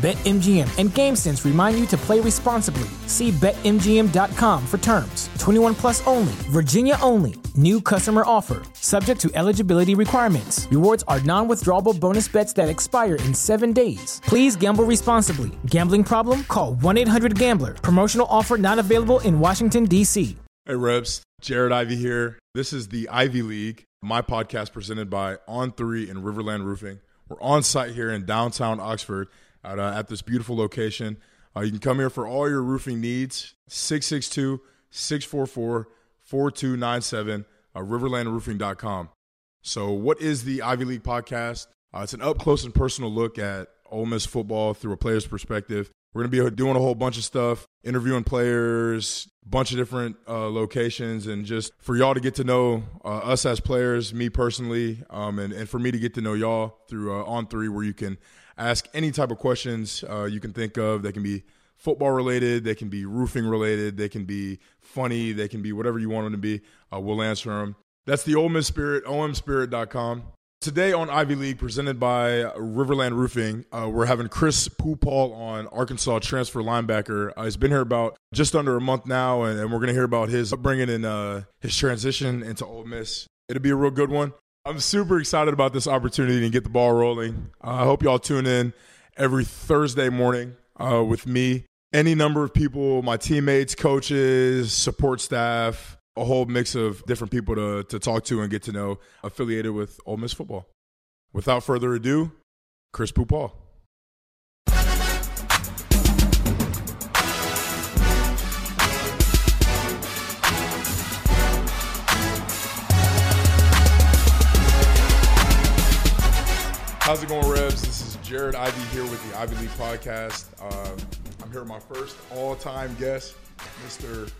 BetMGM and GameSense remind you to play responsibly. See BetMGM.com for terms. 21 plus only, Virginia only. New customer offer, subject to eligibility requirements. Rewards are non withdrawable bonus bets that expire in seven days. Please gamble responsibly. Gambling problem? Call 1 800 Gambler. Promotional offer not available in Washington, D.C. Hey, Rebs. Jared Ivey here. This is the Ivey League, my podcast presented by On3 and Riverland Roofing. We're on site here in downtown Oxford at, uh, at this beautiful location. Uh, you can come here for all your roofing needs. 662 644 4297, uh, riverlandroofing.com. So, what is the Ivey League podcast? Uh, it's an up close and personal look at Ole Miss football through a player's perspective. We're going to be doing a whole bunch of stuff, interviewing players, bunch of different uh, locations, and just for y'all to get to know uh, us as players, me personally, um, and, and for me to get to know y'all through uh, On Three, where you can ask any type of questions uh, you can think of. They can be football related, they can be roofing related, they can be funny, they can be whatever you want them to be. Uh, we'll answer them. That's the Ole Miss Spirit, omspirit.com. Today on Ivey League, presented by Riverland Roofing, uh, we're having Chris Pooh Paul on Arkansas transfer linebacker. Uh, he's been here about just under a month now, and, and we're going to hear about his upbringing and uh, his transition into Ole Miss. It'll be a real good one. I'm super excited about this opportunity to get the ball rolling. Uh, I hope y'all tune in every Thursday morning uh, with me. Any number of people, my teammates, coaches, support staff, a whole mix of different people to, to talk to and get to know affiliated with Ole Miss football. Without further ado, Chris Pooh Paul. How's it going, Rebs? This is Jared Ivey here with the Ivey League Podcast. Uh, I'm here with my first all-time guest, Mr.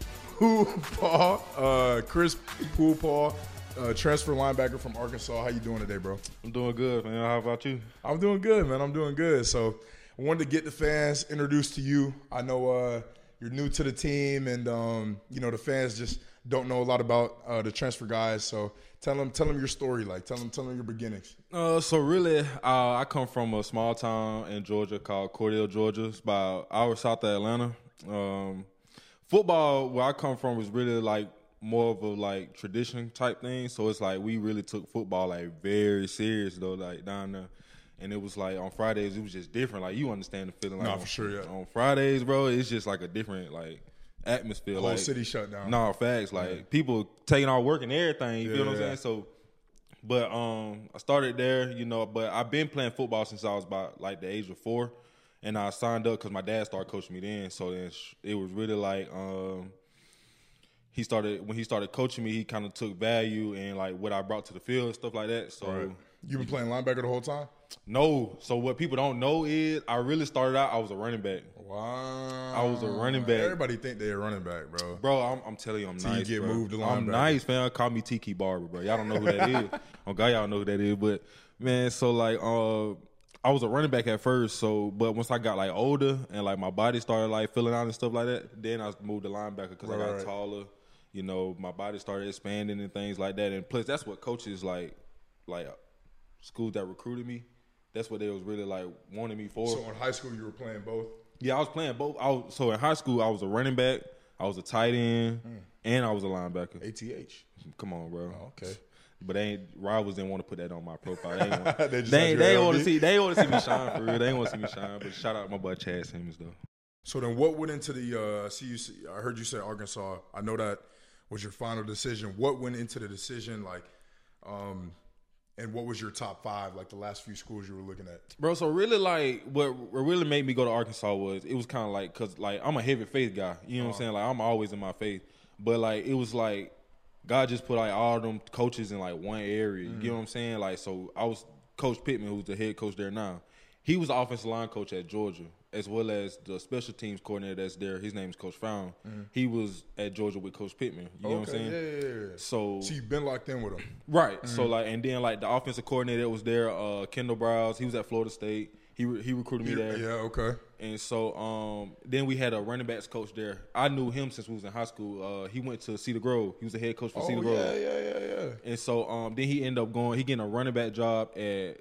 Pooh Paul, uh, Chris Pooh Paul, uh, transfer linebacker from Arkansas. How you doing today, bro? I'm doing good, man. How about you? I'm doing good, man. I'm doing good. So I wanted to get the fans introduced to you. I know uh, you're new to the team, and um, you know the fans just don't know a lot about uh, the transfer guys. So tell them, tell them your story. Like tell them, tell them your beginnings. Uh, so really, uh, I come from a small town in Georgia called Cordele, Georgia. It's about an hour south of Atlanta. Um, football, where I come from, was really like more of a like tradition type thing. So it's like we really took football like very serious though, like down there. And it was like on Fridays, it was just different. Like you understand the feeling. Like No, on, for sure, yeah. On Fridays, bro, it's just like a different like atmosphere. The whole like, city shut down. No facts. Like people taking off work and everything. You feel what I'm Yeah. saying? So, but um, I started there, you know. But I've been playing football since I was about like the age of four, and I signed up because my dad started coaching me then. So then it was really like um, he started when he started coaching me. He kind of took value in like what I brought to the field and stuff like that. So. Right. You've been playing linebacker the whole time. No, so what people don't know is I really started out. I was a running back, Wow. I was a running back. Everybody think they're a running back, bro. bro. I'm, I'm telling you, I'm Till you nice. get bro. moved to I'm nice, man. Call me Tiki Barber, bro. Y'all don't know who that is. Oh God, y'all know who that is. But man, so like, uh, I was a running back at first. So, but once I got like older and like my body started like filling out and stuff like that, then I moved to linebacker because I got right. taller. You know, my body started expanding and things like that. And plus, that's what coaches like, like uh, schools that recruited me. That's what they was really like wanting me for. So in high school, you were playing both. Yeah, I was playing both. I was, so in high school, I was a running back, I was a tight end, hmm. and I was a linebacker. ATH. Come on, bro. Oh, okay. But they ain't rivals didn't want to put that on my profile. They ain't want, They they, just had ain't, your they want to see they want to see me shine for real. They want to see me shine. But shout out my boy Chad Simmons though. So then, what went into the? Uh, see, you. See, I heard you say Arkansas. I know that was your final decision. What went into the decision? Like, um, and what was your top five? Like the last few schools you were looking at. Bro, so really like what what really made me go to Arkansas was it was kind of like cuz like I'm a heavy faith guy. You know what I'm saying? Like I'm always in my faith. But like it was like God just put like all them coaches in like one area. You get mm-hmm. what I'm saying? Like so, I was Coach Pittman, who's the head coach there now. He was the offensive line coach at Georgia, as well as the special teams coordinator that's there. His name is Coach Fountain. Mm-hmm. He was at Georgia with Coach Pittman. You know what I'm saying? Yeah, yeah, yeah. So So you've been locked in with him. Right. So mm-hmm. like, and then like the offensive coordinator that was there, uh, Kendal Briles. He was at Florida State. He re- he recruited me there. yeah, okay. And so um, then we had a running backs coach there. I knew him since we was in high school. Uh, he went to Cedar Grove. He was the head coach for Oh, Cedar Grove. yeah, yeah, yeah. Yeah. And so um, then he ended up going. He getting a running back job at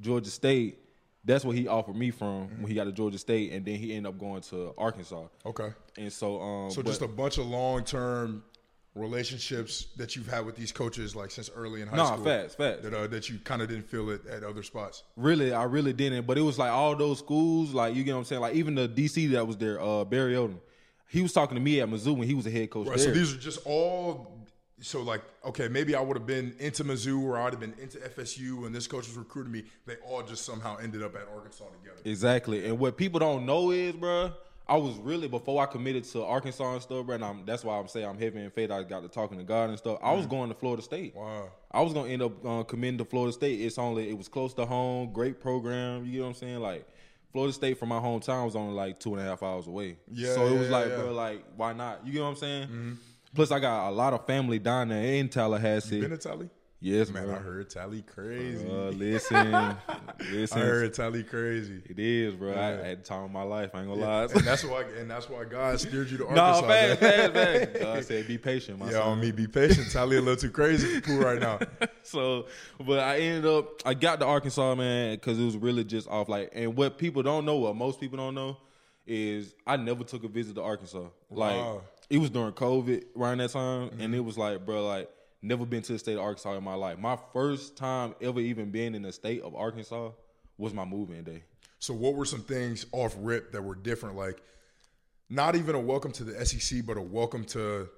Georgia State. That's what he offered me from Mm-hmm. when he got to Georgia State, and then he ended up going to Arkansas. Okay. And so um, So but- just a bunch of long term relationships that you've had with these coaches like since early in high Nah, school. facts, facts. That uh, that you kind of didn't feel it at other spots. Really, I really didn't. But it was like all those schools, like you get what I'm saying. Like even the DC that was there, uh, Barry Odom, he was talking to me at Mizzou when he was a head coach Right. there. So these are just all. So like, okay, maybe I would have been into Mizzou or I'd have been into FSU, and this coach was recruiting me. They all just somehow ended up at Arkansas together. exactly. And what people don't know is, bruh, I was really before I committed to Arkansas and stuff. And I'm, that's why I'm saying I'm heavy in faith. I got to talking to God and stuff. I was going to Florida State. Wow. I was gonna end up uh, committing to Florida State. It's only it was close to home, great program. You get what I'm saying? Like Florida State from my hometown was only like two and a half hours away. Yeah, So it was yeah, like, yeah. bro, like why not? You get what I'm saying? Plus, I got a lot of family down there in Tallahassee. Been to Tally? Yes, Man, man. I heard Tally crazy. Uh, listen, I heard Tally crazy. It is, bro. I had the time of my life. I ain't gonna lie. and that's why and that's why God steered you to no, Arkansas. fast, man. fast, fast. God said, "Be patient, my Yeah, son." on me, be patient. Tally a little too crazy for right now. so, but I ended up, I got to Arkansas, man, because it was really just off. Like, and what people don't know, what most people don't know, is I never took a visit to Arkansas. Like, Wow. it was during COVID around that time, and it was like, bro, like, never been to the state of Arkansas in my life. My first time ever even being in the state of Arkansas was my moving day. So, what were some things off rip that were different? Like, not even a welcome to the SEC, but a welcome to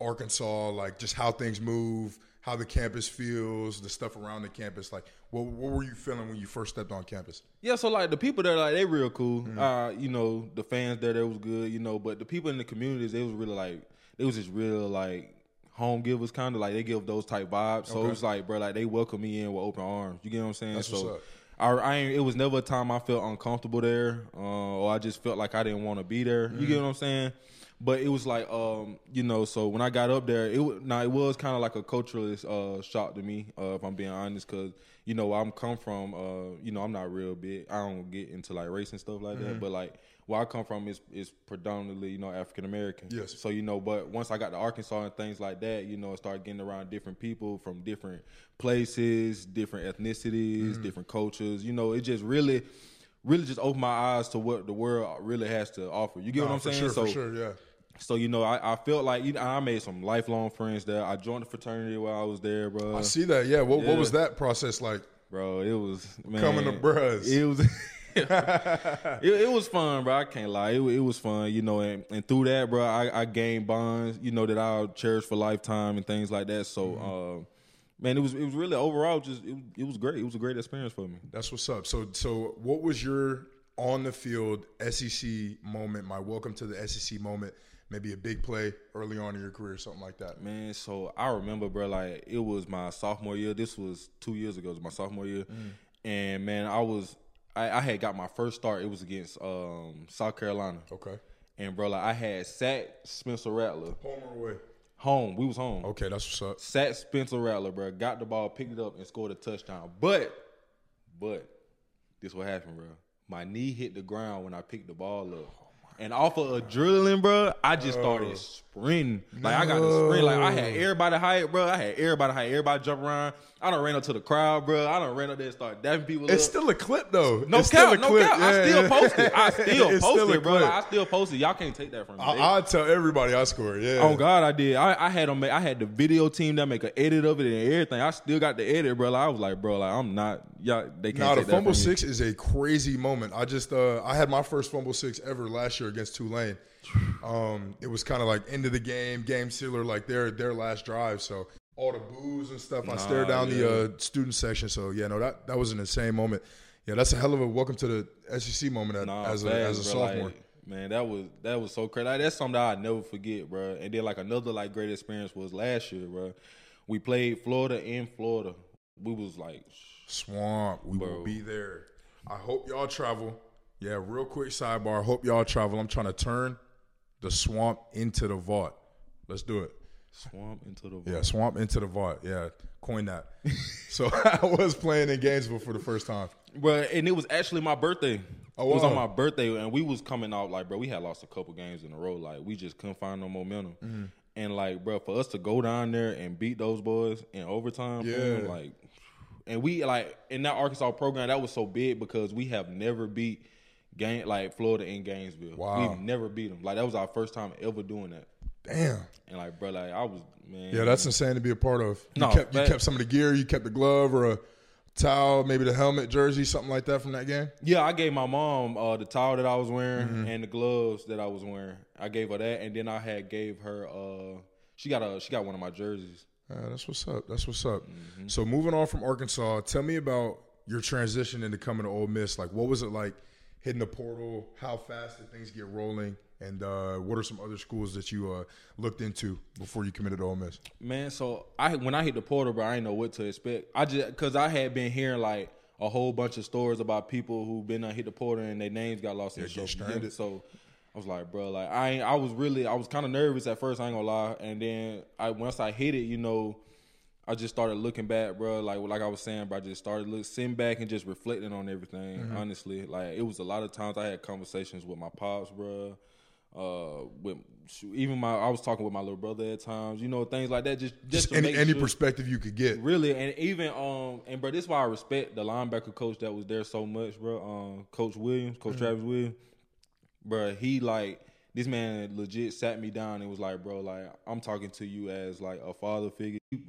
Arkansas. Like, just how things move, how the campus feels, the stuff around the campus. Like, what, what were you feeling when you first stepped on campus? Yeah, so like the people there, like they real cool. Uh, you know, the fans there, they was good. You know, but the people in the communities, they was really like, they was just real like home givers, kind of like they give those type vibes. So it was like, bro, like they welcome me in with open arms. You get what I'm saying? That's so. I, I ain't, it was never a time I felt uncomfortable there, uh, or I just felt like I didn't want to be there. You get what I'm saying? But it was like, um, you know, so when I got up there, it now it was kind of like a culturalist uh, shock to me, uh, if I'm being honest, because you know I'm come from, uh, you know, I'm not real big. I don't get into like race and stuff like that, but like where I come from is is predominantly, you know, African American. Yes. So you know, but once I got to Arkansas and things like that, you know, I started getting around different people from different places, different ethnicities, mm-hmm. different cultures. You know, it just really, really just opened my eyes to what the world really has to offer. You get what I'm saying? sure, so, for sure, yeah. so you know, I, I felt like you know, I made some lifelong friends there. I joined the fraternity while I was there, bro. I see that. Yeah. What, Yeah. what was that process like? Bro, it was man, Coming to Bruhs. It was. it, it was fun, bro. I can't lie. It, it was fun, you know, and, and through that, bro, I, I gained bonds, you know, that I'll cherish for lifetime and things like that. So, Mm-hmm. uh, man, it was it was really overall just it, it was great. It was a great experience for me. That's what's up. So, so what was your on the field SEC moment? My welcome to the SEC moment. Maybe a big play early on in your career, or something like that. Man, so I remember, bro, like it was my sophomore year. This was two years ago. It was my sophomore year, and man, I was I, I had got my first start. It was against um, South Carolina, Okay. and bro, like I had sat Spencer Rattler Home or away? home. We was home. Okay, that's what's up. Sat Spencer Rattler, bro. Got the ball, picked it up, and scored a touchdown. But, but this what happened, bro. My knee hit the ground when I picked the ball up. And off of adrenaline, bro, I just started sprinting. Like I got to sprint. Like I had everybody hype, bro. I had everybody hype. Everybody jump around. I done ran up to the crowd, bro. I done ran up there and started dapping people It's up. still a clip though. no it's still cap, a no clip. cap. I still yeah. posted. I still It's still posted, bro. Like, I still posted. Y'all can't take that from me. I, I tell everybody I scored. Yeah. Oh God, I did. I, I had them. I had the video team that make an edit of it and everything. I still got the edit, bro. Like, I was like, bro, like I'm not. Y'all, they can't Now the take that fumble from me. six is a crazy moment. I just uh, I had my first fumble six ever last year against Tulane. Um, it was kind of like end of the game, game sealer, like their their last drive. So all the boos and stuff. I stared down the uh, student section. So yeah, no, that that was an insane moment. Yeah, that's a hell of a welcome to the SEC moment at, Nah, as a as a bro, sophomore. like, Man, that was that was so crazy. Like, that's something that I never forget, bro. And then like another like great experience was last year, bro. We played Florida in Florida. We was like Swamp. We Bro. will be there. I hope y'all travel. Yeah, real quick sidebar. Hope y'all travel. I'm trying to turn the swamp into the vault. Let's do it. swamp into the vault. Yeah, swamp into the vault. Yeah, coin that. so I was playing in Gainesville for the first time. Bro, and it was actually my birthday. Oh, it was on my birthday, and we was coming out like, bro, we had lost a couple games in a row. Like, we just couldn't find no momentum. Mm-hmm. And like, bro, for us to go down there and beat those boys in overtime, Yeah. like, and we like in that Arkansas program that was so big because we have never beat game like Florida in Gainesville. Wow. we've never beat them. Like that was our first time ever doing that. Damn. And like, bro, like I was man. Yeah, that's insane to be a part of. You No, kept you kept some of the gear. You kept the glove or a towel, maybe the helmet, jersey, something like that from that game. Yeah, I gave my mom uh, the towel that I was wearing Mm-hmm. and the gloves that I was wearing. I gave her that, and then I had gave her. Uh, she got a she got one of my jerseys. Uh, that's what's up. That's what's up. Mm-hmm. So moving on from Arkansas, tell me about your transition into coming to Ole Miss. Like, what was it like hitting the portal? How fast did things get rolling? And uh, what are some other schools that you uh, looked into before you committed to Ole Miss? Man, so I when I hit the portal, bro, I didn't know what to expect. I just because I had been hearing like a whole bunch of stories about people who've been on hit the portal and their names got lost in the shuffle. So I was like, bro, like I ain't, I was really I was kind of nervous at first. I ain't gonna lie, and then I once I hit it, you know. I just started looking back, bro. Like like I was saying, bro. I just started look, sitting back and just reflecting on everything. Mm-hmm. Honestly, like it was a lot of times I had conversations with my pops, bro. Uh, with even my I was talking with my little brother at times. You know, things like that. Just just, Just to any make any sure- perspective you could get. Really, and even um, and bro, this is why I respect the linebacker coach that was there so much, bro. Um, Coach Williams, Coach Mm-hmm. Travis Williams, bro. He like this man legit sat me down and was like, bro, like I'm talking to you as like a father figure. You-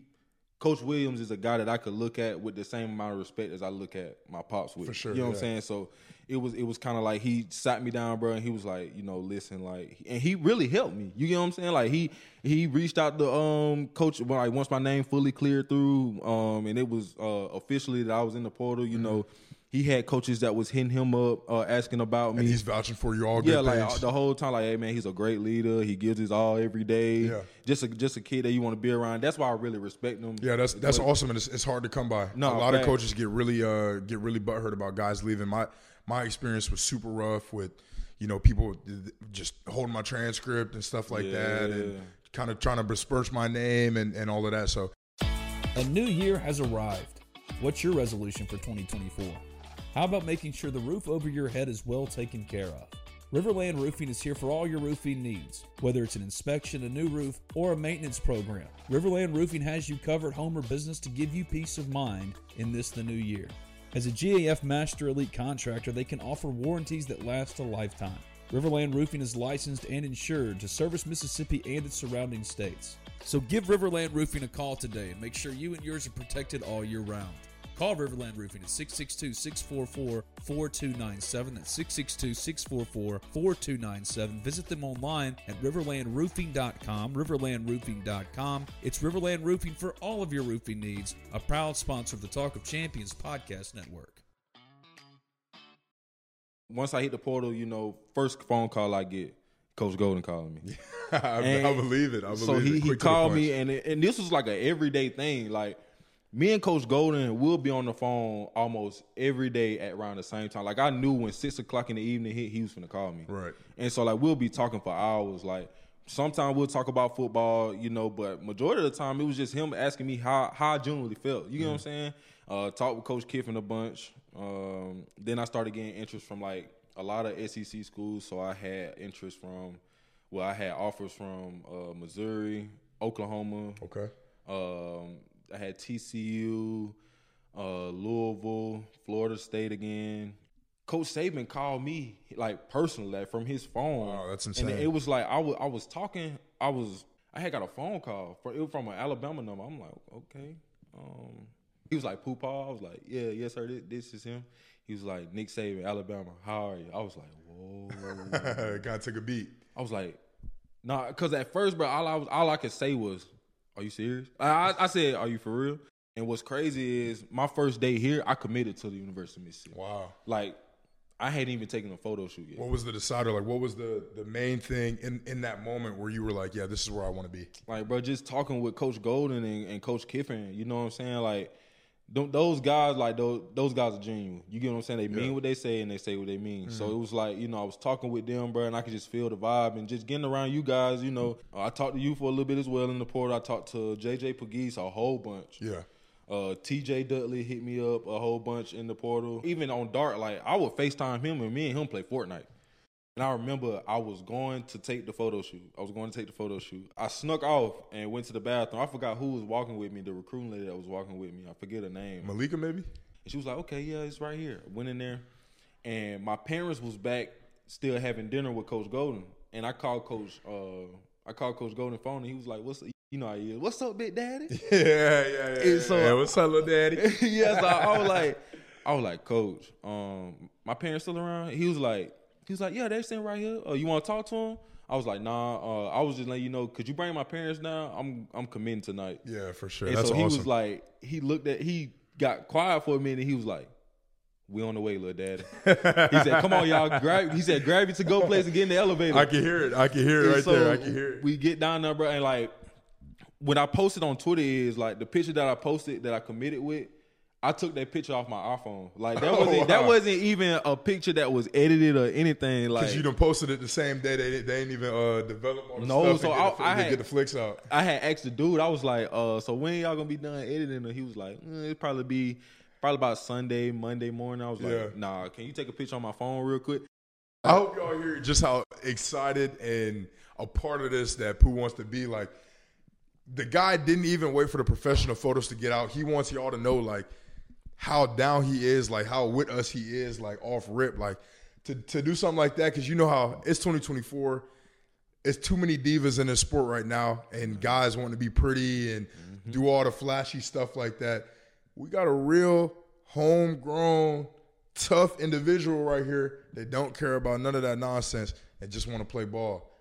Coach Williams is a guy that I could look at with the same amount of respect as I look at my pops with. For sure, you know what yeah. I'm saying? So it was it was kind of like he sat me down, bro, and he was like, you know, listen, like, and he really helped me. You know what I'm saying? Like he he reached out to um coach when like once my name fully cleared through, um, and it was uh officially that I was in the portal. You know, he had coaches that was hitting him up, uh, asking about me. And he's vouching for you all Yeah, like things. the whole time, like, hey man, he's a great leader. He gives his all every day. Yeah. Just a just a kid that you want to be around. That's why I really respect him. Yeah, that's that's But- awesome, and it's, it's hard to come by. No, a lot of coaches get really uh get really butthurt about guys leaving. My my experience was super rough with you know people just holding my transcript and stuff like that, and kind of trying to besmirch my name and and all of that. So A new year has arrived. What's your resolution for 2024? How about making sure the roof over your head is well taken care of? Riverland Roofing is here for all your roofing needs, whether it's an inspection, a new roof, or a maintenance program. Riverland Roofing has you covered home or business to give you peace of mind in this the new year. As a GAF Master Elite contractor, they can offer warranties that last a lifetime. Riverland Roofing is licensed and insured to service Mississippi and its surrounding states. So give Riverland Roofing a call today and make sure you and yours are protected all year round. Call Riverland Roofing at 662 644 4297. That's 662 644 4297. Visit them online at riverlandroofing.com. Riverlandroofing.com. It's Riverland Roofing for all of your roofing needs, a proud sponsor of the Talk of Champions podcast network. Once I hit the portal, you know, first phone call I get, Coach Golding calling me. I, I believe it. I believe so it. he, he Quick to the called me, and it, and this was like an everyday thing. Like me and Coach Golding will be on the phone almost every day at around the same time. Like I knew when six o'clock in the evening hit, he was gonna call me. Right. And so like we'll be talking for hours. Like sometimes we'll talk about football, you know, but majority of the time it was just him asking me how how I genuinely felt. You know what I'm saying? Uh, talked with Coach Kiffin a bunch. Um, then I started getting interest from like a lot of SEC schools. So I had interest from, well, I had offers from uh, Missouri, Oklahoma. Okay. Um, I had TCU, uh, Louisville, Florida State again. Coach Saban called me like personally like, from his phone. Wow, that's And it was like I was I was talking. I was I had got a phone call from it was from an Alabama number. I'm like, okay. Um, he was like, Poopaw. I was like, yeah, yes sir. This, this is him. He was like, Nick Saban, Alabama. How are you? I was like, whoa. Gotta take a beat. I was like, nah, because at first, bro, all I was all I could say was, "Are you serious?" I, I, I said, "Are you for real?" And what's crazy is my first day here, I committed to the University of Mississippi. Wow. Like, I hadn't even taken a photo shoot yet. What was the decider? Like, what was the the main thing in in that moment where you were like, yeah, this is where I want to be? Like, bro, just talking with Coach Golding and, and Coach Kiffin, you know what I'm saying? Like, those guys, like those those guys are genuine. You get what I'm saying? They mean Yeah. what they say and they say what they mean. Mm-hmm. So it was like, you know, I was talking with them, bro, and I could just feel the vibe and just getting around you guys. You know, Mm-hmm. I talked to you for a little bit as well in the portal. I talked to JJ Pegues a whole bunch. Yeah. Uh, TJ Dottery hit me up a whole bunch in the portal. Even on Dart, like I would FaceTime him and me and him play Fortnite. And I remember I was going to take the photo shoot. I was going to take the photo shoot. I snuck off and went to the bathroom. I forgot who was walking with me, the recruiting lady that was walking with me. I forget her name. Malika, maybe. And she was like, okay, yeah, it's right here. Went in there, and my parents was back still having dinner with Coach Golding. And I called Coach, uh, I called Coach Golding phone, and he was like, "What's you know how he is? What's up, Big Daddy?" Yeah, yeah, yeah. And so- yeah. What's up, little daddy? yeah, so I was like, I was like, Coach, um, my parents still around? He was like, he was like, yeah, they're sitting right here. Oh, you want to talk to him? I was like, nah. Uh, I was just letting you know. Could you bring my parents down? I'm I'm committing tonight. yeah, for sure. And That's so he awesome. was like, he looked at, he got quiet for a minute. He was like, "We on the way, little daddy." he said, "Come on, y'all." Grab. He said, "Grab you to go place and get in the elevator." I can hear it. I can hear it And right so there. I can hear it. We get down there, bro, and like when I posted on Twitter is like the picture that I posted that I committed with. I took that picture off my iPhone. Like that Oh, wasn't that wow. wasn't even a picture that was edited or anything. Like Because you done posted it the same day. They, they ain't even uh, develop all the No, so get, the, I- I to had- get the flicks out. I had asked the dude. I was like, uh, so when y'all gonna be done editing? And he was like, mm, it'd probably be probably about Sunday, Monday morning. I was like, Yeah. nah, can you take a picture on my phone real quick? I hope y'all hear just how excited and a part of this that Pooh wants to be. Like, the guy didn't even wait for the professional photos to get out. He wants y'all to know, like, how down he is, like, how with us he is, like, off rip. Like, to, to do something like that, because you know how it's 2024. It's too many divas in this sport right now, and guys want to be pretty and mm-hmm. do all the flashy stuff like that. We got a real homegrown, tough individual right here that don't care about none of that nonsense and just want to play ball.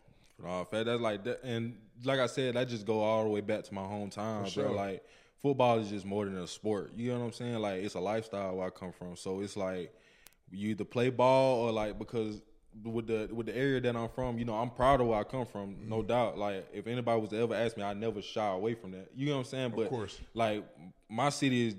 Fat, that's like that, and like I said, that just go all the way back to my hometown, sure. bro. Like football is just more than a sport. You know what I'm saying? Like it's a lifestyle where I come from. So it's like you either play ball or like because with the with the area that I'm from, you know, I'm proud of where I come from, no Mm-hmm. doubt. Like if anybody was to ever ask me, I never shy away from that. You know what I'm saying? But of course. like my city is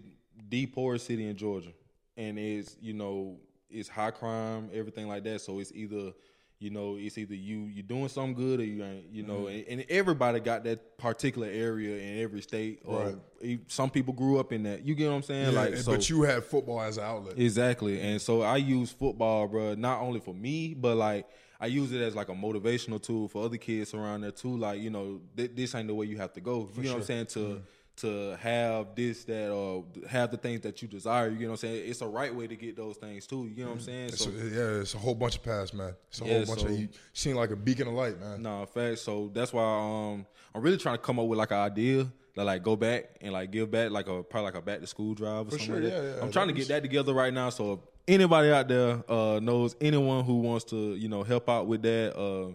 the poorest city in Georgia, and it's you know it's high crime, everything like that. So it's either you know it's either you you're doing something good or you ain't. You know, Mm-hmm. and, and everybody got that particular area in every state. Or Right. some people grew up in that. You get what I'm saying? Yeah, like so. but you have football as an outlet. Exactly. And so I use football, bro, not only for me, but like I use it as like a motivational tool for other kids around there too. Like, you know, th- this ain't the way you have to go. you know what I'm saying? To to have this, that, or have the things that you desire. You know what I'm saying? It's a right way to get those things too. You know what I'm saying? It's So a, yeah, it's a whole bunch of paths, man. It's a Yeah, whole bunch so- of you seem like a beacon of light, man. No, facts. So that's why um I'm really trying to come up with like an idea that like go back and like give back like a probably like a back to school drive or something sure, like that. yeah, yeah. I'm trying to get that together right now. So if anybody out there uh knows anyone who wants to, you know, help out with that, uh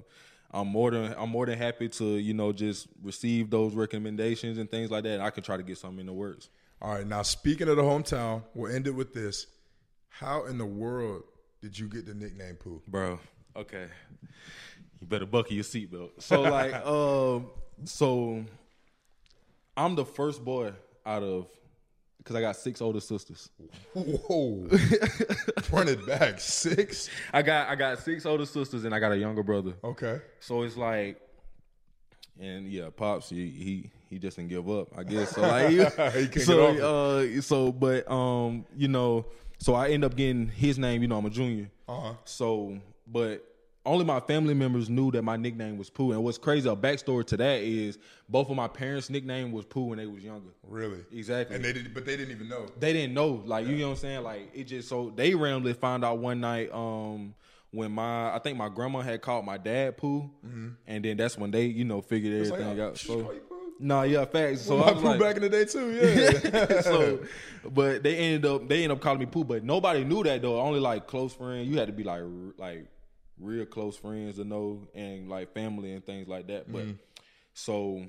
I'm more than I'm more than happy to, you know, just receive those recommendations and things like that. And I can try to get something in the works. All right, now speaking of the hometown, we'll end it with this. How in the world did you get the nickname Pooh? bro. Okay, you better buckle your seatbelt. So like, um, so I'm the first boy out of because I got six older sisters. Whoa. Run it back. Six? I got I got six older sisters and I got a younger brother. Okay. So it's like, and yeah, pops he he, he just didn't give up. I guess so. Like, He couldn't so get uh, so but um, you know, so I end up getting his name. You know, I'm a junior. Uh-huh. So, but only my family members knew that my nickname was Pooh. And what's crazy, a backstory to that is both of my parents' nickname was Pooh when they was younger. Really? Exactly. And they did but they didn't even know. They didn't know, like you know what I'm saying. Like it just so they randomly found out one night um when my I think my grandma had called my dad Pooh, and then that's when they you know figured Mm-hmm. like, everything oh, out. So call you Pooh? no, yeah, facts. So My I was Pooh like, back in the day too, yeah. so, but they ended up they ended up calling me Pooh, but nobody knew that though. Only like close friends. You had to be like like real close friends to know, and like family and things like that. But so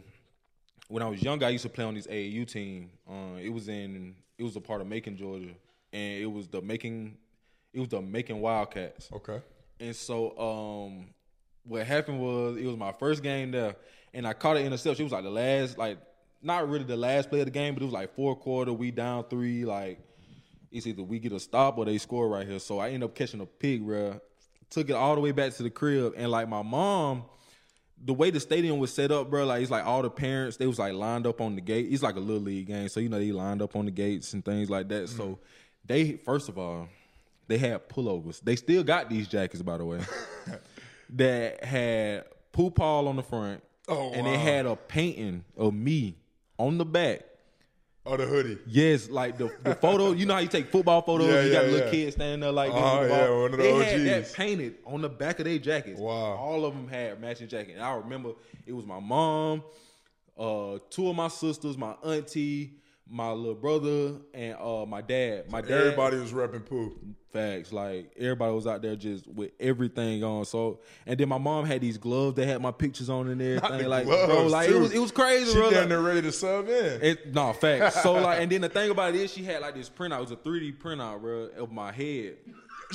when I was younger, I used to play on this AAU team. Uh, it was in it was a part of Macon, Georgia, and it was the Macon It was the Macon Wildcats. Okay. And so um what happened was it was my first game there and I caught an interception. It was like the last like not really the last play of the game, but it was like fourth quarter, we down three, like it's either we get a stop or they score right here. So I end up catching a pig, bro. Took it all the way back to the crib, and like my mom, the way the stadium was set up, bro, like it's like all the parents they was like lined up on the gate. It's like a little league game, so you know they lined up on the gates and things like that. Mm-hmm. So they first of all, they had pullovers. They still got these jackets, by the way, that had Pooh Paul on the front, oh, and wow. they had a painting of me on the back Oh, the hoodie. Yes, like the, the photo. You know how you take football photos? Yeah, you got yeah, little yeah. kid standing there like. Oh, yeah, one of the they had that painted on the back of their jackets. Wow. All of them had matching jackets. And I remember it was my mom, uh, two of my sisters, my auntie, my little brother, and uh, my dad. My dad. Everybody was repping Pooh. Facts. Like everybody was out there just with everything on. So and then my mom had these gloves that had my pictures on and everything. like bro, gloves, like it was it was crazy, She bro. down there ready to sub in. it, no, facts. So like, and then the thing about it is, she had like this printout. It was a 3D printout, bro, of my head.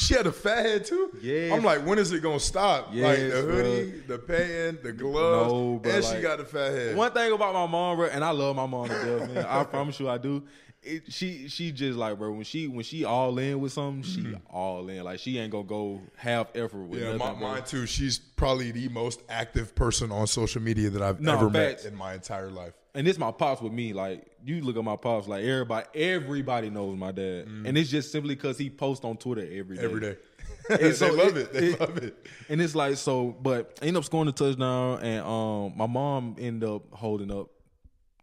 She had a fat head too. Yeah. I'm like, when is it gonna stop? like Yes, the bro. hoodie, the pants, the gloves, No, bro, and she got the fat head. One thing about my mom, bro, and I love my mom to death, man. I promise you, I do. It, she she just like, bro, when she when she all in with something, she all in. Like she ain't gonna go half effort with Mm-hmm. Yeah, nothing. my, bro. mine too. She's probably the most active person on social media that I've No, ever facts. met in my entire life. And this my pops with me. Like you look at my pops, like everybody everybody knows my dad, and it's just simply because he posts on Twitter every day. Mm. Every day. And they love it- it. They it- love it. And it's like so, but I ended up scoring the touchdown, and um, my mom ended up holding up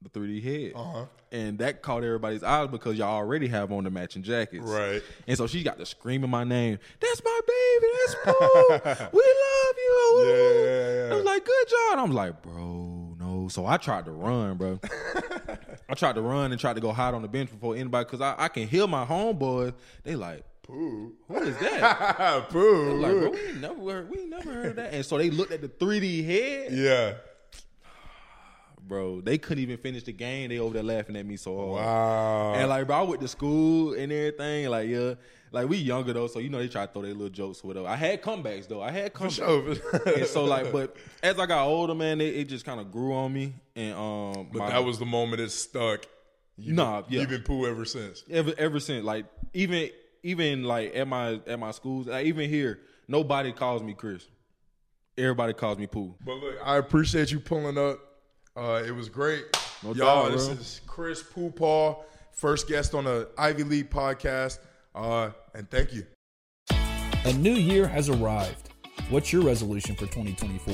the 3D head, Uh-huh. and that caught everybody's eyes because y'all already have on the matching jackets, Right. And so she got to screaming my name. That's my baby. That's Pooh. we love you. Yeah, yeah, yeah. I was like, good job. I'm like, bro, So I tried to run, bro. I tried to run and tried to go hide on the bench before anybody because I, I can hear my homeboys. They like, Pooh. who is that? Pooh. Like, bro, we never heard, we never heard of that. And so they looked at the 3D head, yeah. Bro. They couldn't even finish the game. They over there laughing at me so hard. Wow. And like, bro, I went to school and everything. Like, yeah, like we younger though, so you know they try to throw their little jokes or whatever. I had comebacks though. I had comebacks. Sure. and so like, but as I got older, man, it, it just kind of grew on me. And um, but my- that was the moment it stuck. You Nah, been, yeah. You've been Pooh ever since. ever ever since. Like even even like at my at my schools, like, even here, nobody calls me Chris. Everybody calls me Pooh. But look, I appreciate you pulling up. Uh, it was great. No Y'all, doubt, this bro. is Chris Pooh Paul, first guest on the Ivey League podcast. Uh, and thank you. A new year has arrived. What's your resolution for 2024?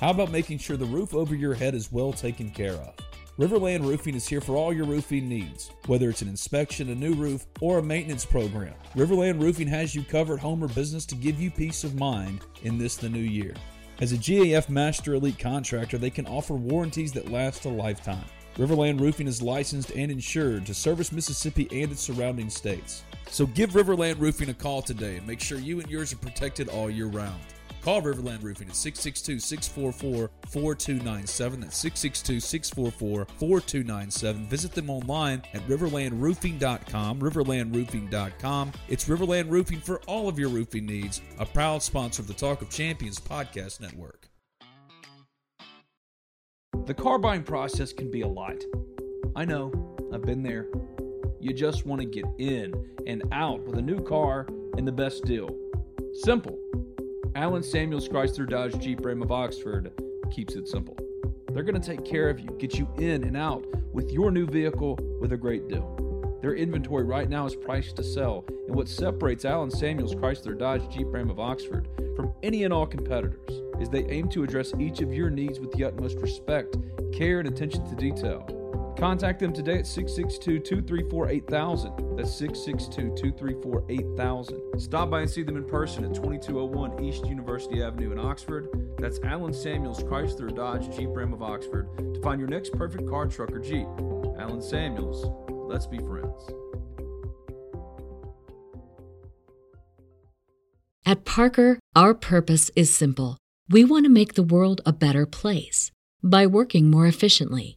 How about making sure the roof over your head is well taken care of? Riverland Roofing is here for all your roofing needs, whether it's an inspection, a new roof, or a maintenance program. Riverland Roofing has you covered home or business to give you peace of mind in this the new year. As a GAF Master Elite contractor, they can offer warranties that last a lifetime. Riverland Roofing is licensed and insured to service Mississippi and its surrounding states. So give Riverland Roofing a call today and make sure you and yours are protected all year round. Call Riverland Roofing at 662 644 4297. That's 662 644 4297. Visit them online at riverlandroofing.com. Riverlandroofing.com. It's Riverland Roofing for all of your roofing needs, a proud sponsor of the Talk of Champions podcast network. The car buying process can be a lot. I know, I've been there. You just want to get in and out with a new car and the best deal. Simple. Allen Samuels Chrysler Dodge Jeep Ram of Oxford keeps it simple. They're going to take care of you, get you in and out with your new vehicle with a great deal. Their inventory right now is priced to sell, and what separates Allen Samuels Chrysler Dodge Jeep Ram of Oxford from any and all competitors is they aim to address each of your needs with the utmost respect, care, and attention to detail. Contact them today at 662 234 8000. That's 662 234 8000. Stop by and see them in person at 2201 East University Avenue in Oxford. That's Allen Samuels Chrysler Dodge Jeep Ram of Oxford to find your next perfect car, truck, or Jeep. Allen Samuels, let's be friends. At Parker, our purpose is simple. We want to make the world a better place by working more efficiently,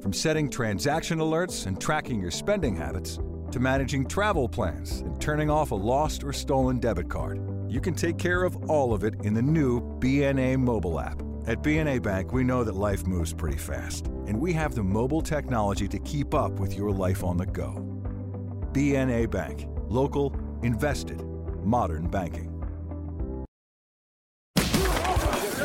From setting transaction alerts and tracking your spending habits to managing travel plans and turning off a lost or stolen debit card, you can take care of all of it in the new BNA mobile app. At BNA Bank, we know that life moves pretty fast, and we have the mobile technology to keep up with your life on the go. BNA Bank, local, invested, modern banking.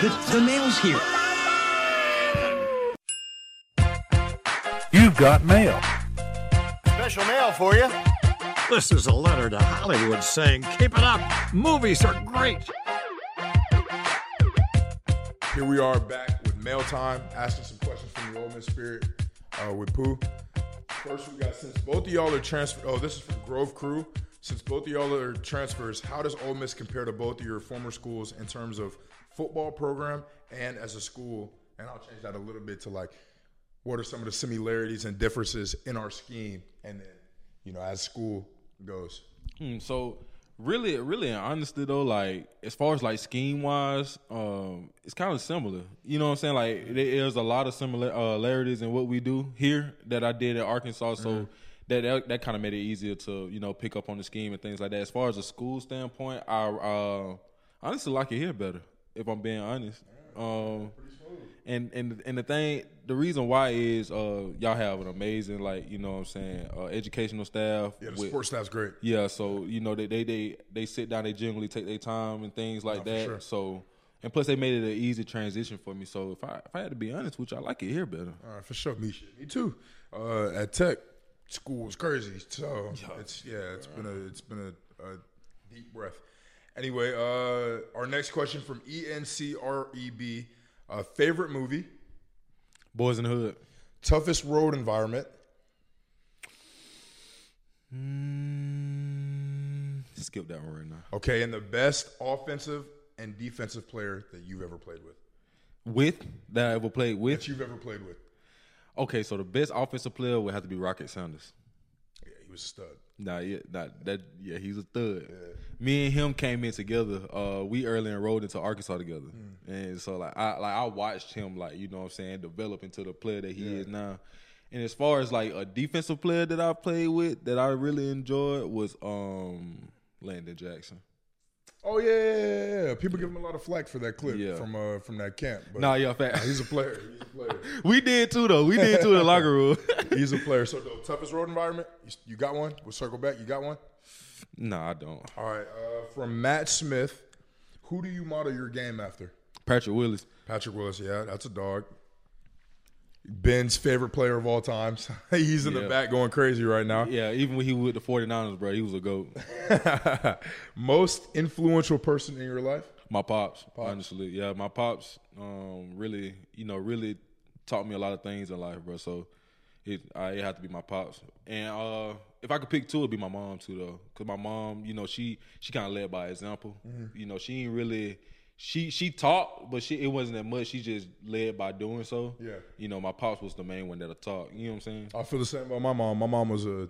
The, the mail's here. You've got mail. Special mail for you. This is a letter to Hollywood saying, Keep it up. Movies are great. Here we are back with mail time, asking some questions from the Ole Miss Spirit uh, with Pooh. First, we got since both of y'all are transfer. Oh, this is from Grove Crew. Since both of y'all are transfers, how does Ole Miss compare to both of your former schools in terms of football program and as a school? And I'll change that a little bit to like, what are some of the similarities and differences in our scheme, and then you know, as school goes. Hmm, so really, really, honestly though, like as far as like scheme wise, um, it's kind of similar. You know what I'm saying? Like there's a lot of similarities in what we do here that I did at Arkansas. So. Mm-hmm that that, that kind of made it easier to you know pick up on the scheme and things like that. As far as a school standpoint, I uh, honestly like it here better. If I'm being honest, um, and and and the thing, the reason why is uh, y'all have an amazing like you know what I'm saying uh, educational staff. Yeah, the with, sports staff's great. Yeah, so you know they they they, they sit down, they generally take their time and things like no, that. Sure. So. And plus, they made it an easy transition for me. So if I if I had to be honest with you, I like it here better. All right, for sure. Me, me too. Uh, at Tech, school was crazy. So it's yeah, it's been a it's been a, a deep breath. Anyway, uh, our next question from ENCREB: uh, favorite movie, Boyz n the Hood, toughest road environment. Mm, skip that one right now. Okay, and the best offensive and defensive player that you've ever played with. With that I ever played with. That you've ever played with. Okay, so the best offensive player would have to be Rocket Sanders. Yeah, he was a stud. Nah, yeah, nah, that yeah, he's a stud. Yeah. Me and him came in together. Uh, we early enrolled into Arkansas together, mm. and so like I like I watched him like you know what I'm saying develop into the player that he yeah. is now. And as far as like a defensive player that I played with that I really enjoyed was um Landon Jackson. Oh yeah, yeah, yeah, People give him a lot of flack for that clip yeah. from uh, from that camp. But nah, yeah, fact. he's a player. He's a player. we did too, though. We did too in the locker room. he's a player. So the toughest road environment, you, got one? We'll circle back. You got one? No, nah, I don't. All right. Uh, from Matt Smith, who do you model your game after? Patrick Willis. Patrick Willis. Yeah, that's a dog. Ben's favorite player of all times. He's in yeah. the back going crazy right now. Yeah, even when he was with the 49ers, bro, he was a GOAT. Most influential person in your life? My pops, pops. honestly. Yeah, my pops um, really, you know, really taught me a lot of things in life, bro. So it, I, it had to be my pops. And uh, if I could pick two, it'd be my mom too, though. Because my mom, you know, she she kind of led by example. Mm-hmm. You know, she ain't really – she she taught, but she it wasn't that much. She just led by doing so. Yeah. You know, my pops was the main one that'll talk. You know what I'm saying? I feel the same about my mom. My mom was a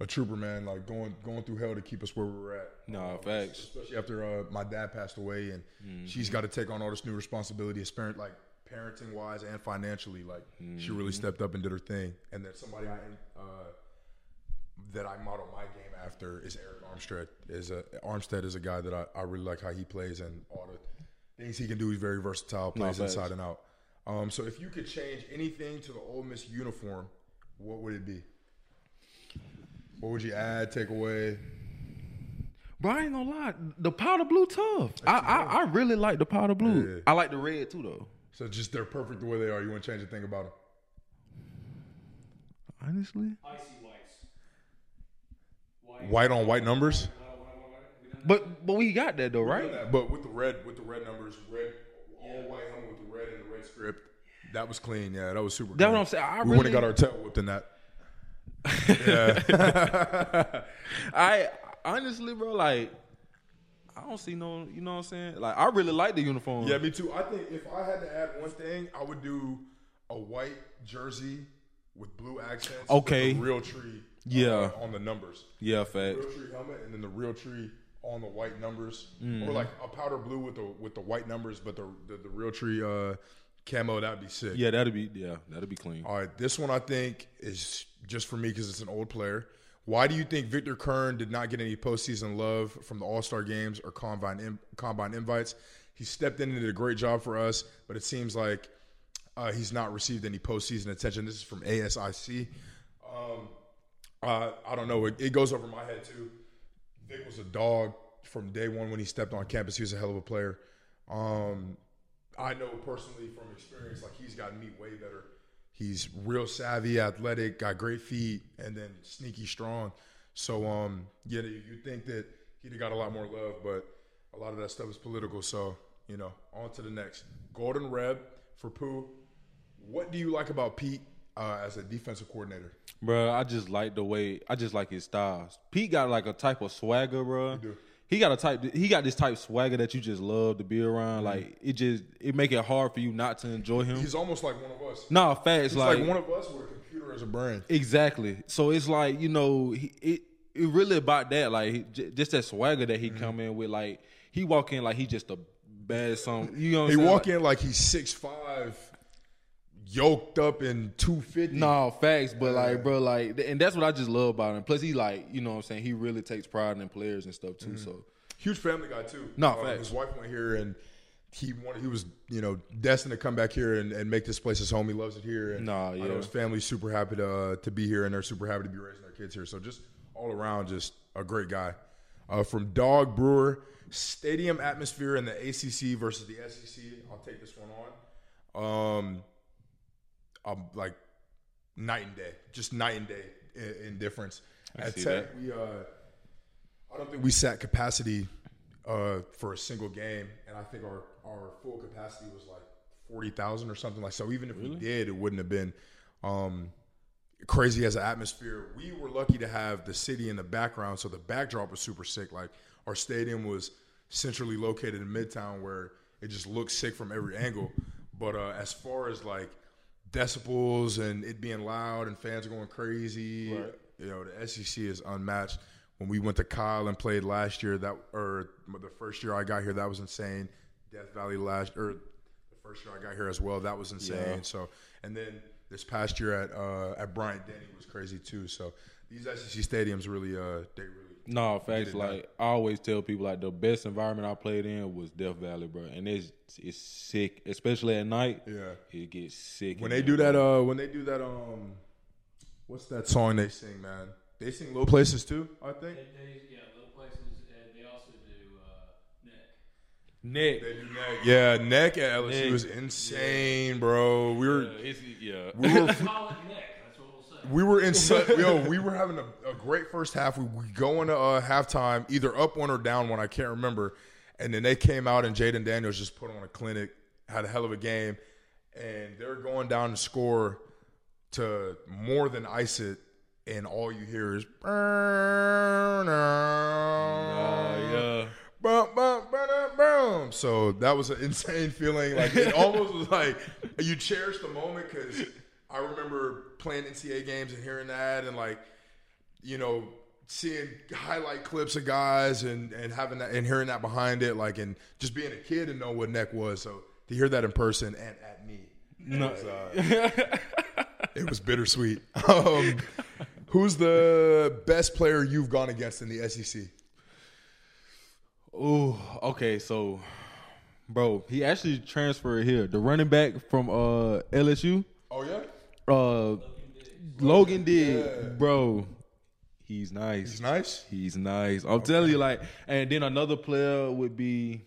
a trooper, man. Like going going through hell to keep us where we were at. No, uh, facts. Especially after uh, my dad passed away, and mm-hmm. she's got to take on all this new responsibility as parent, like parenting wise and financially. Like mm-hmm. she really mm-hmm. stepped up and did her thing. And then somebody I uh, that I model my game after is Arik Armstead. Is a Armstead is a guy that I, I really like how he plays and all the things he can do. He's very versatile, plays no, inside and out. Um, so if you could change anything to the Ole Miss uniform, what would it be? What would you add, take away? Bro, I ain't gonna lie. The powder blue tough. I, I I really like the powder blue. Yeah. I like the red too though. So just they're perfect the way they are. You wouldn't change a thing about them. Honestly. Icy whites. White, white on white numbers. But but we got that though, right? But with the red, with the red numbers, red all white helmet with the red and the red script, that was clean. Yeah, that was super. That's clean. what I'm saying. I we wouldn't have got our tail whipped in that. Yeah. I honestly, bro, like I don't see no, you know what I'm saying? Like I really like the uniform. Yeah, me too. I think if I had to add one thing, I would do a white jersey with blue accents. with Okay. Realtree. Yeah. uh, on the numbers. Yeah, fact. Realtree helmet, and then the Realtree on the white numbers, Mhm. or like a powder blue with the with the white numbers, but the the, the Realtree uh, camo. That'd be sick. Yeah, that'd be yeah, that'd be clean. All right, this one I think is just for me because it's an old player. Why do you think Victor Curne did not get any postseason love from the All Star games or combine in, combine invites? He stepped in and did a great job for us, but it seems like uh, he's not received any postseason attention. This is from ASIC. Um, uh, I don't know. It, it goes over my head too. Vic was a dog from day one when he stepped on campus. He was a hell of a player. Um, I know personally from experience, like he's gotten me way better. He's real savvy, athletic, got great feet, and then sneaky strong. So, um, yeah, you think that he'd have got a lot more love, but a lot of that stuff is political. So, you know, on to the next. Golden Reb for Pooh. What do you like about Pete uh, as a defensive coordinator? Bro, I just like the way I just like his styles. Pete got like a type of swagger, bro. He got a type. He got this type swagger that you just love to be around. Like it just it make it hard for you not to enjoy him. He's almost like one of us. Nah, facts like, like, one of us with a computer as a brand. Exactly. So it's like you know, he, it it really about that. Like j- just that swagger that he Mm-hmm. come in with. Like he walk in like he just a bad some. You know, what He I'm saying? walk Like- in like he's six five, yoked up in two fifty. No, facts, but like, bro, like, and that's what I just love about him. Plus, he like, you know, what I'm saying he really takes pride in players and stuff too. So, huge family guy too. No, Uh, facts. his wife went here and he wanted. He was you know destined to come back here and, and make this place his home. He loves it here. And Nah, yeah. know his family's super happy to uh, to be here and they're super happy to be raising their kids here. So just all around, just a great guy. Uh, from Dog Brewer, stadium atmosphere in the ACC versus the SEC. I'll take this one on. Um, um, like night and day, just night and day in, in difference. I At see Tech, that. we uh, I don't think we sat capacity uh, for a single game, and I think our our full capacity was like forty thousand or something like. So even if we did, it wouldn't have been um, crazy as an atmosphere. We were lucky to have the city in the background, so the backdrop was super sick. Like our stadium was centrally located in Midtown, where it just looked sick from every angle. But uh, as far as like decibels and it being loud and fans are going crazy, Right. you know, the SEC is unmatched. When we went to Kyle and played last year, that or the first year I got here, that was insane. Death Valley last or the first year I got here as well, that was insane. Yeah. So and then this past year at uh, at Bryant Denny was crazy too. So these SEC stadiums really uh they really no, get facts. it done. Like I always tell people, like the best environment I played in was Death Valley, bro, and it's it's sick, especially at night. Yeah, it gets sick when they there, do that bro. uh when they do that um what's that song they sing man they sing low places too I think yeah, low places, and they also do uh, neck. Neck. They do neck. Yeah, neck at LSU Neck. was insane, bro. We were, Yeah, it's- yeah. we were, we were in, su- yo, we were having a, a great first half. We, we go into uh, halftime, either up one or down one. I can't remember. And then they came out and Jayden Daniels just put on a clinic, had a hell of a game, and they're going down to score to more than ice it, and all you hear is. yeah. Bum. So that was an insane feeling. Like it almost was like you cherish the moment because I remember playing NCAA games and hearing that and like you know seeing highlight clips of guys and and having that and hearing that behind it like and just being a kid and know what neck was. So to hear that in person and at me, No. it was, uh, it was bittersweet. Um, who's the best player you've gone against in the SEC? Oh, okay. So, bro, he actually transferred here. The running back from uh LSU. Oh yeah. Uh, Logan Diggs, bro. He's nice. He's nice. He's nice. I'm telling you, like, and then another player would be,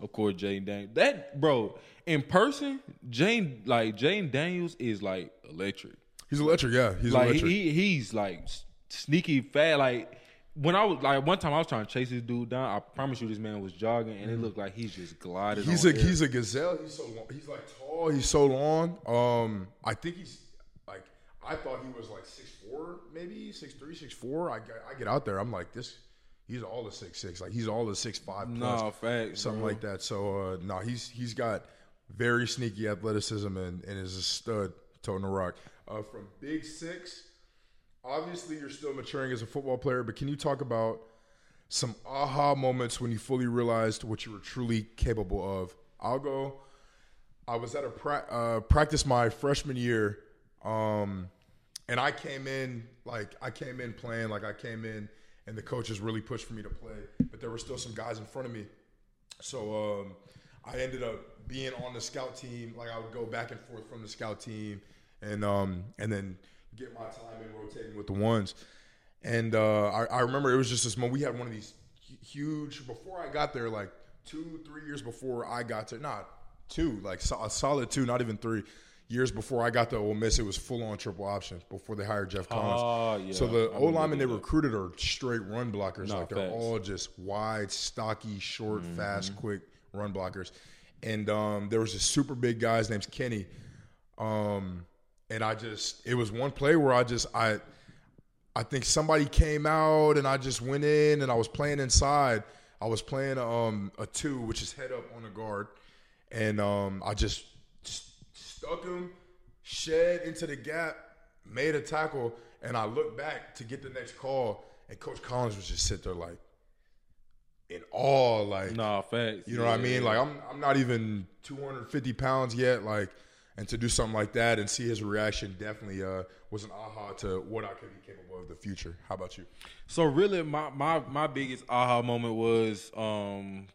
of course, Jayden Daniels. That bro, in person, Jane like Jayden Daniels is like electric. He's electric. Yeah, he's like electric. he he's like sneaky fat. Like when I was like one time I was trying to chase this dude down. I promise you, this man was jogging, and it looked like he's just glided. He's a air. he's a gazelle. He's so long. He's like tall. He's so long. Um, I think he's I thought he was like six four, maybe six three, six four. I get, I get out there. I'm like this. He's all the six six. Like he's all the six five plus, Nah, facts, something bro. like that. So uh, no, he's he's got very sneaky athleticism and, and is a stud toting the rock. Uh, from Big Six, obviously you're still maturing as a football player, but can you talk about some aha moments when you fully realized what you were truly capable of? I'll go. I was at a pra- uh, practice my freshman year, um, and I came in like I came in playing like I came in, and the coaches really pushed for me to play, but there were still some guys in front of me. So um, I ended up being on the scout team. Like I would go back and forth from the scout team, and um, and then get my time in rotating with the ones. And uh, I, I remember it was just this moment. We had one of these huge before I got there, like two, three years before I got to not two, like so, a solid two, not even three years before I got to Ole Miss. It was full on triple option before they hired Geoff Collins. Ah, yeah. So the O linemen they that. recruited are straight run blockers. Like they're facts. all just wide, stocky, short, Mm-hmm. fast, quick run blockers. And um, there was a super big guy. His name's Kenny. Um, and I just it was one play where I just I I think somebody came out and I just went in and I was playing inside. I was playing um a two, which is head up on a guard, and um I just st- stuck him, shed into the gap, made a tackle, and I looked back to get the next call, and Coach Collins was just sit there like in awe, like Nah, facts. you know what I mean? Like I'm I'm not even 250 pounds yet, like, and to do something like that and see his reaction definitely uh, was an aha to what I could be capable of in the future. How about you? So really, my my my biggest aha moment was um,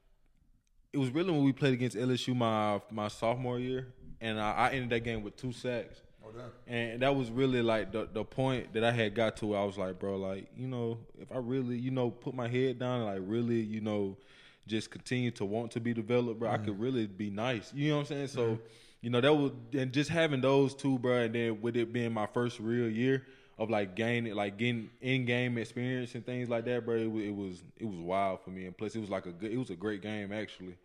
it was really when we played against LSU my my sophomore year, and I, I ended that game with two sacks. Oh! And that was really like the the point that I had got to. Where I was like, bro, like you know, if I really you know put my head down and like really you know just continue to want to be developed, bro, I could mm-hmm. really be nice. You know what I'm saying? So. Mm-hmm. You know that was and just having those two, bro, and then with it being my first real year of like gaining, like getting in game experience and things like that, bro. It, it was it was wild for me, and plus it was like a good, it was a great game actually.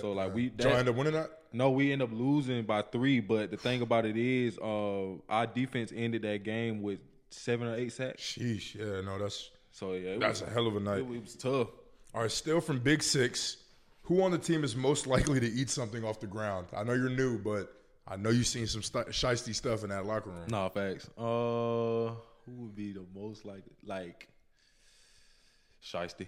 So like we, Did y'all end up winning that? no, we end up losing by three. But the thing about it is, uh, our defense ended that game with seven or eight sacks. Sheesh, yeah, no, that's So yeah, that's was, a hell of a night. It, was tough. All right, still from Big Six, who on the team is most likely to eat something off the ground? I know you're new, but I know you've seen some st- shisty stuff in that locker room. Nah, facts. Uh, who would be the most like like Shiesty?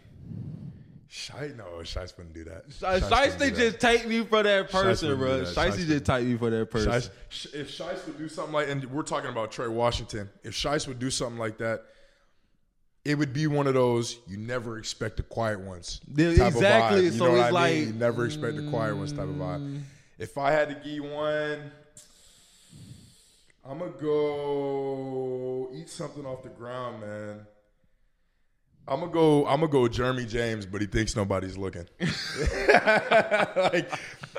Shy, no, Shiesty wouldn't do that. Do that. just take me for that person, bro. that. Just take me for that person. Shice, if Shice would do something like, and we're talking about Trey Washington, if Shice would do something like that, it would be one of those you never expect the quiet ones. Yeah, type of exactly. You So know what it's I mean? like, you never expect the quiet ones type of vibe. Mm. If I had to give one, I'm gonna go eat something off the ground, man. I'm gonna go. I'm gonna go Jeremy James, but he thinks nobody's looking. like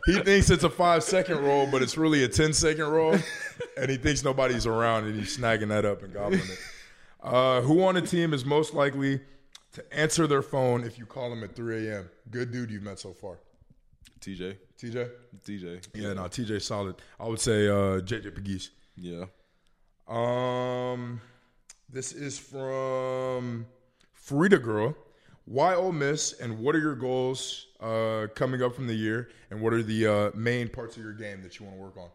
he thinks it's a five second roll, but it's really a 10 second roll, and he thinks nobody's around, and he's snagging that up and gobbling it. Uh, who on the team is most likely to answer their phone if you call them at 3 a.m.? Good dude you've met so far. TJ, TJ. TJ. Yeah, no, TJ solid. I would say uh, JJ Pegues. Yeah. Um, this is from Frida Girl. Why Ole Miss, and what are your goals uh, coming up from the year, and what are the uh, main parts of your game that you want to work on?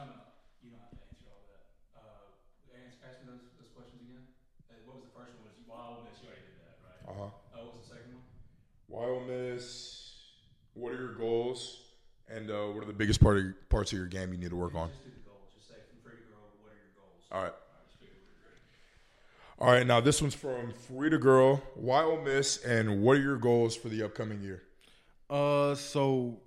Um, you don't have to answer all that. Uh, ask, ask me those, those questions again. Uh, what was the first one? Was why Ole Miss? You already did that, right? Uh huh. Uh, what was the second one? Why Ole Miss? What are your goals, and uh, what are the biggest part of parts of your game you need to work on? Just do All right, now this one's from Frida Girl. Why Ole Miss, and what are your goals for the upcoming year? Uh, so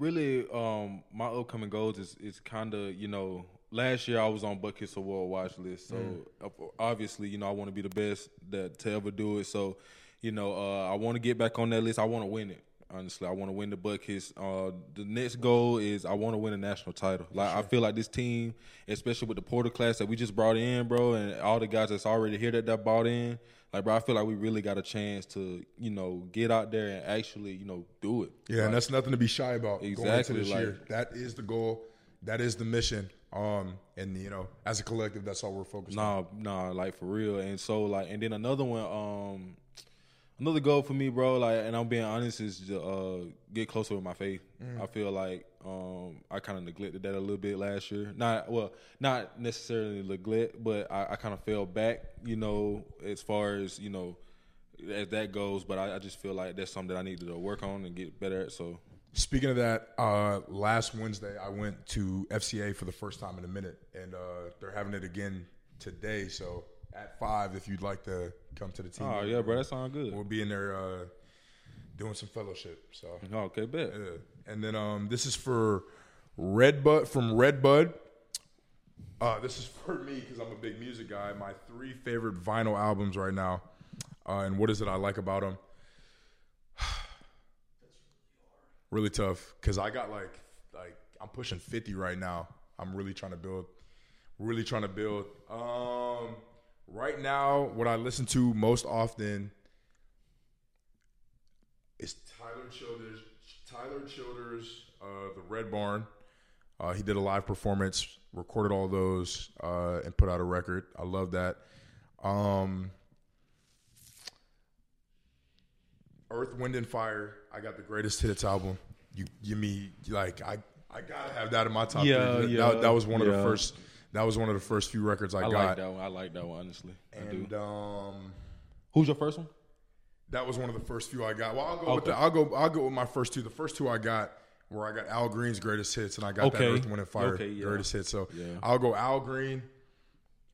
really, um, my upcoming goals is is kind of you know last year I was on Butkus Award watch list. So uh, obviously, you know, I want to be the best that to ever do it. So, you know, uh, I want to get back on that list. I want to win it. Honestly, I want to win the Butkus. Uh, the next goal is I want to win a national title. Like I feel like this team, especially with the portal class that we just brought in, bro, and all the guys that's already here that that bought in. Like, bro, I feel like we really got a chance to, you know, get out there and actually, you know, do it. Yeah, and that's nothing to be shy about going into Exactly, this like- year. That is the goal. That is the mission. Um, and you know, as a collective, that's all we're focused on. Nah, nah, like for real. And so like, and then another one, um, another goal for me, bro. Like, and I'm being honest, is to uh, get closer with my faith. Mm. I feel like um, I kind of neglected that a little bit last year. Not well, not necessarily neglect, but I, I kind of fell back. You know, as far as you know, as that goes. But I, I just feel like that's something that I need to work on and get better at. So. Speaking of that, uh, last Wednesday I went to FCA for the first time in a minute, and uh, they're having it again today. So at five, if you'd like to come to the team, Oh yeah, bro, that sounds good. we'll be in there uh, doing some fellowship. So Okay, bet. yeah. and then um, this is for Redbud from Redbud. Uh, this is for me because I'm a big music guy. My three favorite vinyl albums right now, uh, and what is it I like about them? really tough because I got like like I'm pushing 50 right now. I'm really trying to build, really trying to build. Um, right now, what I listen to most often is Tyler Childers. Tyler Childers, uh, the Red Barn. Uh, he did a live performance, recorded all those, uh, and put out a record. I love that. Um, Earth, Wind, and Fire. I got the greatest hits album. You give me like I I gotta have that in my top Yeah, three. yeah, that, that was one of the first. That was one of the first few records I, I got. like that one. I like that one honestly. And um, Who's your first one? that was one of the first few I got. Well, I'll go with Okay. the, I'll go I'll go with my first two. The first two I got where I got Al Green's greatest hits, and I got that Okay. Earth, Wind, and Fire Okay, yeah. greatest hits. So Yeah. I'll go Al Green,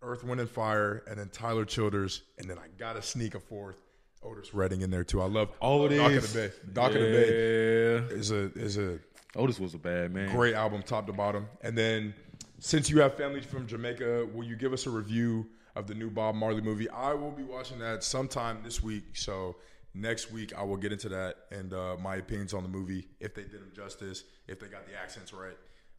Earth, Wind, and Fire, and then Tyler Childers, and then I gotta sneak a fourth. Otis Redding in there too. I love Otis. Dock of the Bay. Dock of the Bay Yeah. is a is a Otis was a bad man. great album, top to bottom. And then, since you have family from Jamaica, will you give us a review of the new Bob Marley movie? I will be watching that sometime this week. So next week, I will get into that and uh, my opinions on the movie, if they did him justice, if they got the accents right.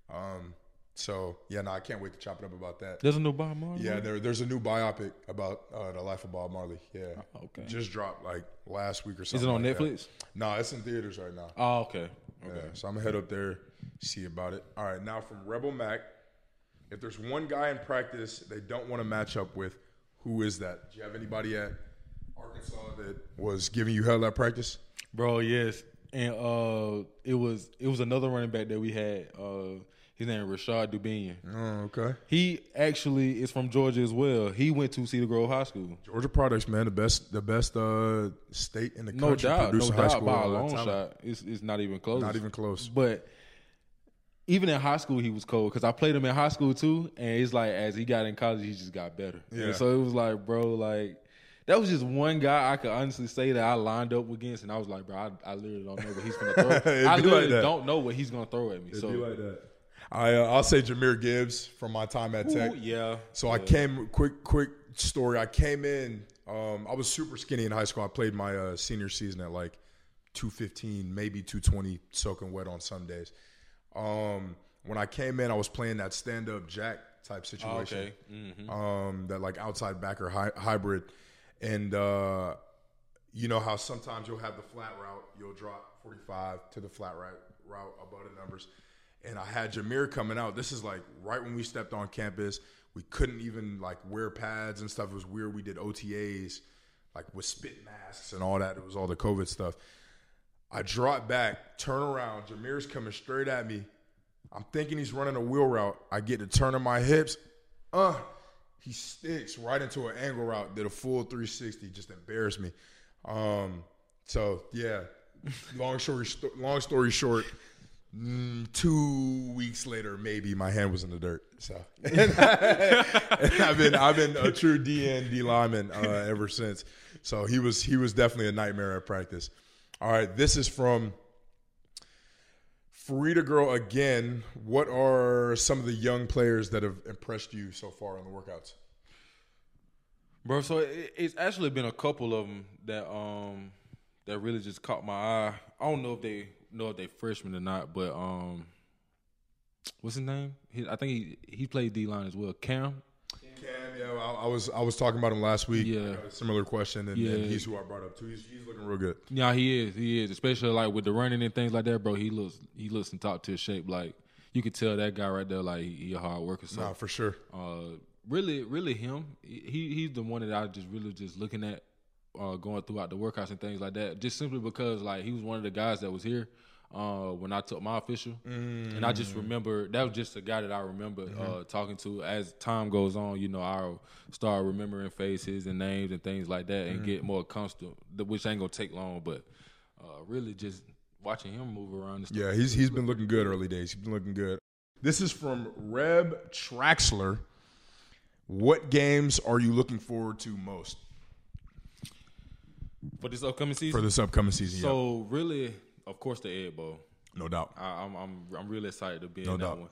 Um, so yeah, no, I can't wait to chop it up about that. There's a new Bob Marley. Yeah, there, there's a new biopic about uh, the life of Bob Marley. Yeah, okay. just dropped like last week or something. Is it on like that. Netflix? No, it's in theaters right now. Oh, okay. Yeah, Okay. so I'm gonna head up there, see about it. All right, now from Rebel Mac, if there's one guy in practice they don't want to match up with, who is that? Do you have anybody at Arkansas that was giving you hell at practice? Bro, yes. And uh it was it was another running back that we had. Uh his name is Rashod Dubinion. Oh, okay. He actually is from Georgia as well. He went to Cedar Grove High School. Georgia products, man, the best, the best uh, state in the No country. doubt, no producing high doubt by a uh, long shot. It's it's not even close. Not even close. But even in high school, he was cold because I played him in high school too, and it's like as he got in college, he just got better. Yeah. And so it was like, bro, like that was just one guy I could honestly say that I lined up against, and I was like, bro, I, I literally don't know what he's gonna throw. I literally like don't know what he's gonna throw at me. It'd so be like that. I, uh, I'll say Jahmyr Gibbs from my time at Tech. Ooh, yeah. So I came quick quick story. I came in. Um, I was super skinny in high school. I played my uh, senior season at like 215, maybe 220, soaking wet on some days. Um, when I came in, I was playing that stand up jack type situation. okay. Mhm. Um, that like outside backer hy- hybrid, and uh, you know how sometimes you'll have the flat route, you'll drop 45 to the flat right route above the numbers. And I had Jahmyr coming out. This is like right when we stepped on campus. We couldn't even like wear pads and stuff. It was weird. We did OTAs like with spit masks and all that. It was all the COVID stuff. I drop back, turn around. Jahmyr's coming straight at me. I'm thinking he's running a wheel route. I get to turning my hips. Uh, he sticks right into an angle route. Did a full 360. Just embarrassed me. Um, so yeah. Long story long story short, mm, two weeks later, maybe my hand was in the dirt. So and I've been I've been a true DN D lineman uh, ever since. So he was he was definitely a nightmare at practice. All right, this is from Farida girl again. What are some of the young players that have impressed you so far in the workouts? Bro, so it, it's actually been a couple of them that um that really just caught my eye. I don't know if they know if they freshmen or not, but um, what's his name? He, I think he he played D line as well. Cam. Yeah, I, I was I was talking about him last week. Yeah. I got a similar question, and, Yeah. and he's who I brought up too. He's, he's looking real good. Yeah, he is. He is. Especially like with the running and things like that, bro. He looks he looks in top tier shape. Like you could tell that guy right there, like he, he a hard worker. So Nah, for sure. Uh, really, really him. He he's the one that I just really just looking at, uh, going throughout the workouts and things like that. Just simply because like he was one of the guys that was here. Uh, when I took my official, and I just Mm. remember that was just a guy that I remember Mm-hmm. uh, talking to. As time goes on, you know, I'll start remembering faces and names and things like that, and Mhm. get more comfortable, Which ain't gonna take long, but uh, really just watching him move around. And stuff. Yeah, he's he's been looking good early days. He's been looking good. This is from Reb Traxler. What games are you looking forward to most for this upcoming season. for this upcoming season? yeah. So really, of course, the Egg Bowl. No doubt. I, I'm I'm I'm really excited to be No in that doubt. one.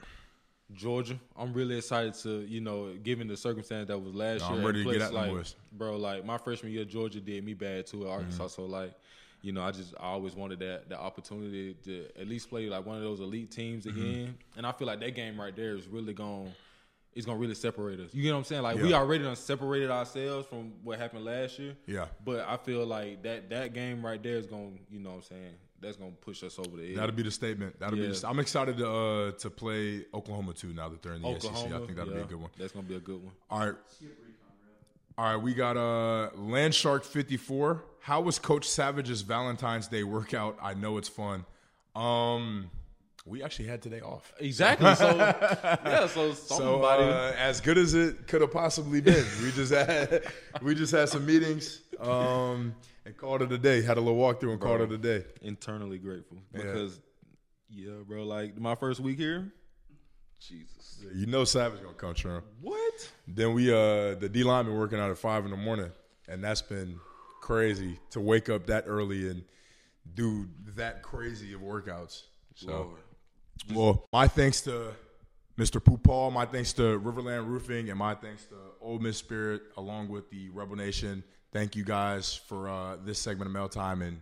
Georgia, I'm really excited to you know, given the circumstance that was last No, year. I'm ready to get them like, bro. Like my freshman year, Georgia did me bad too at Arkansas. Mm-hmm. So like, you know, I just I always wanted that that opportunity to at least play like one of those elite teams Mm-hmm. again. And I feel like that game right there is really going. It's gonna really separate us. You get what I'm saying? Like we already done separated ourselves from what happened last year. Yeah. But I feel like that that game right there is gonna, you know what I'm saying, that's gonna push us over the edge. That'll be the statement. That'll be. The, I'm excited to uh, to play Oklahoma too. Now that they're in the SEC, I think that'll be a good one. That's gonna be a good one. All right. All right, we got uh Landshark 54. How was Coach Savage's Valentine's Day workout? I know it's fun. Um we actually had today off. Exactly. So yeah, so So somebody uh, as good as it could have possibly been. We just had we just had some meetings um and called it a day. Had a little walkthrough and Bro, called it a day. Internally grateful because yeah, bro, like my first week here, Jesus. You know Savage gonna come true. What? Then we uh the D line been working out at five in the morning, and that's been crazy to wake up that early and do that crazy of workouts. So, Lord. well, my thanks to Mr. Pooh Paul, my thanks to Riverland Roofing, and my thanks to Ole Miss Spirit, along with the Rebel Nation. Thank you guys for uh, this segment of Mail Time, and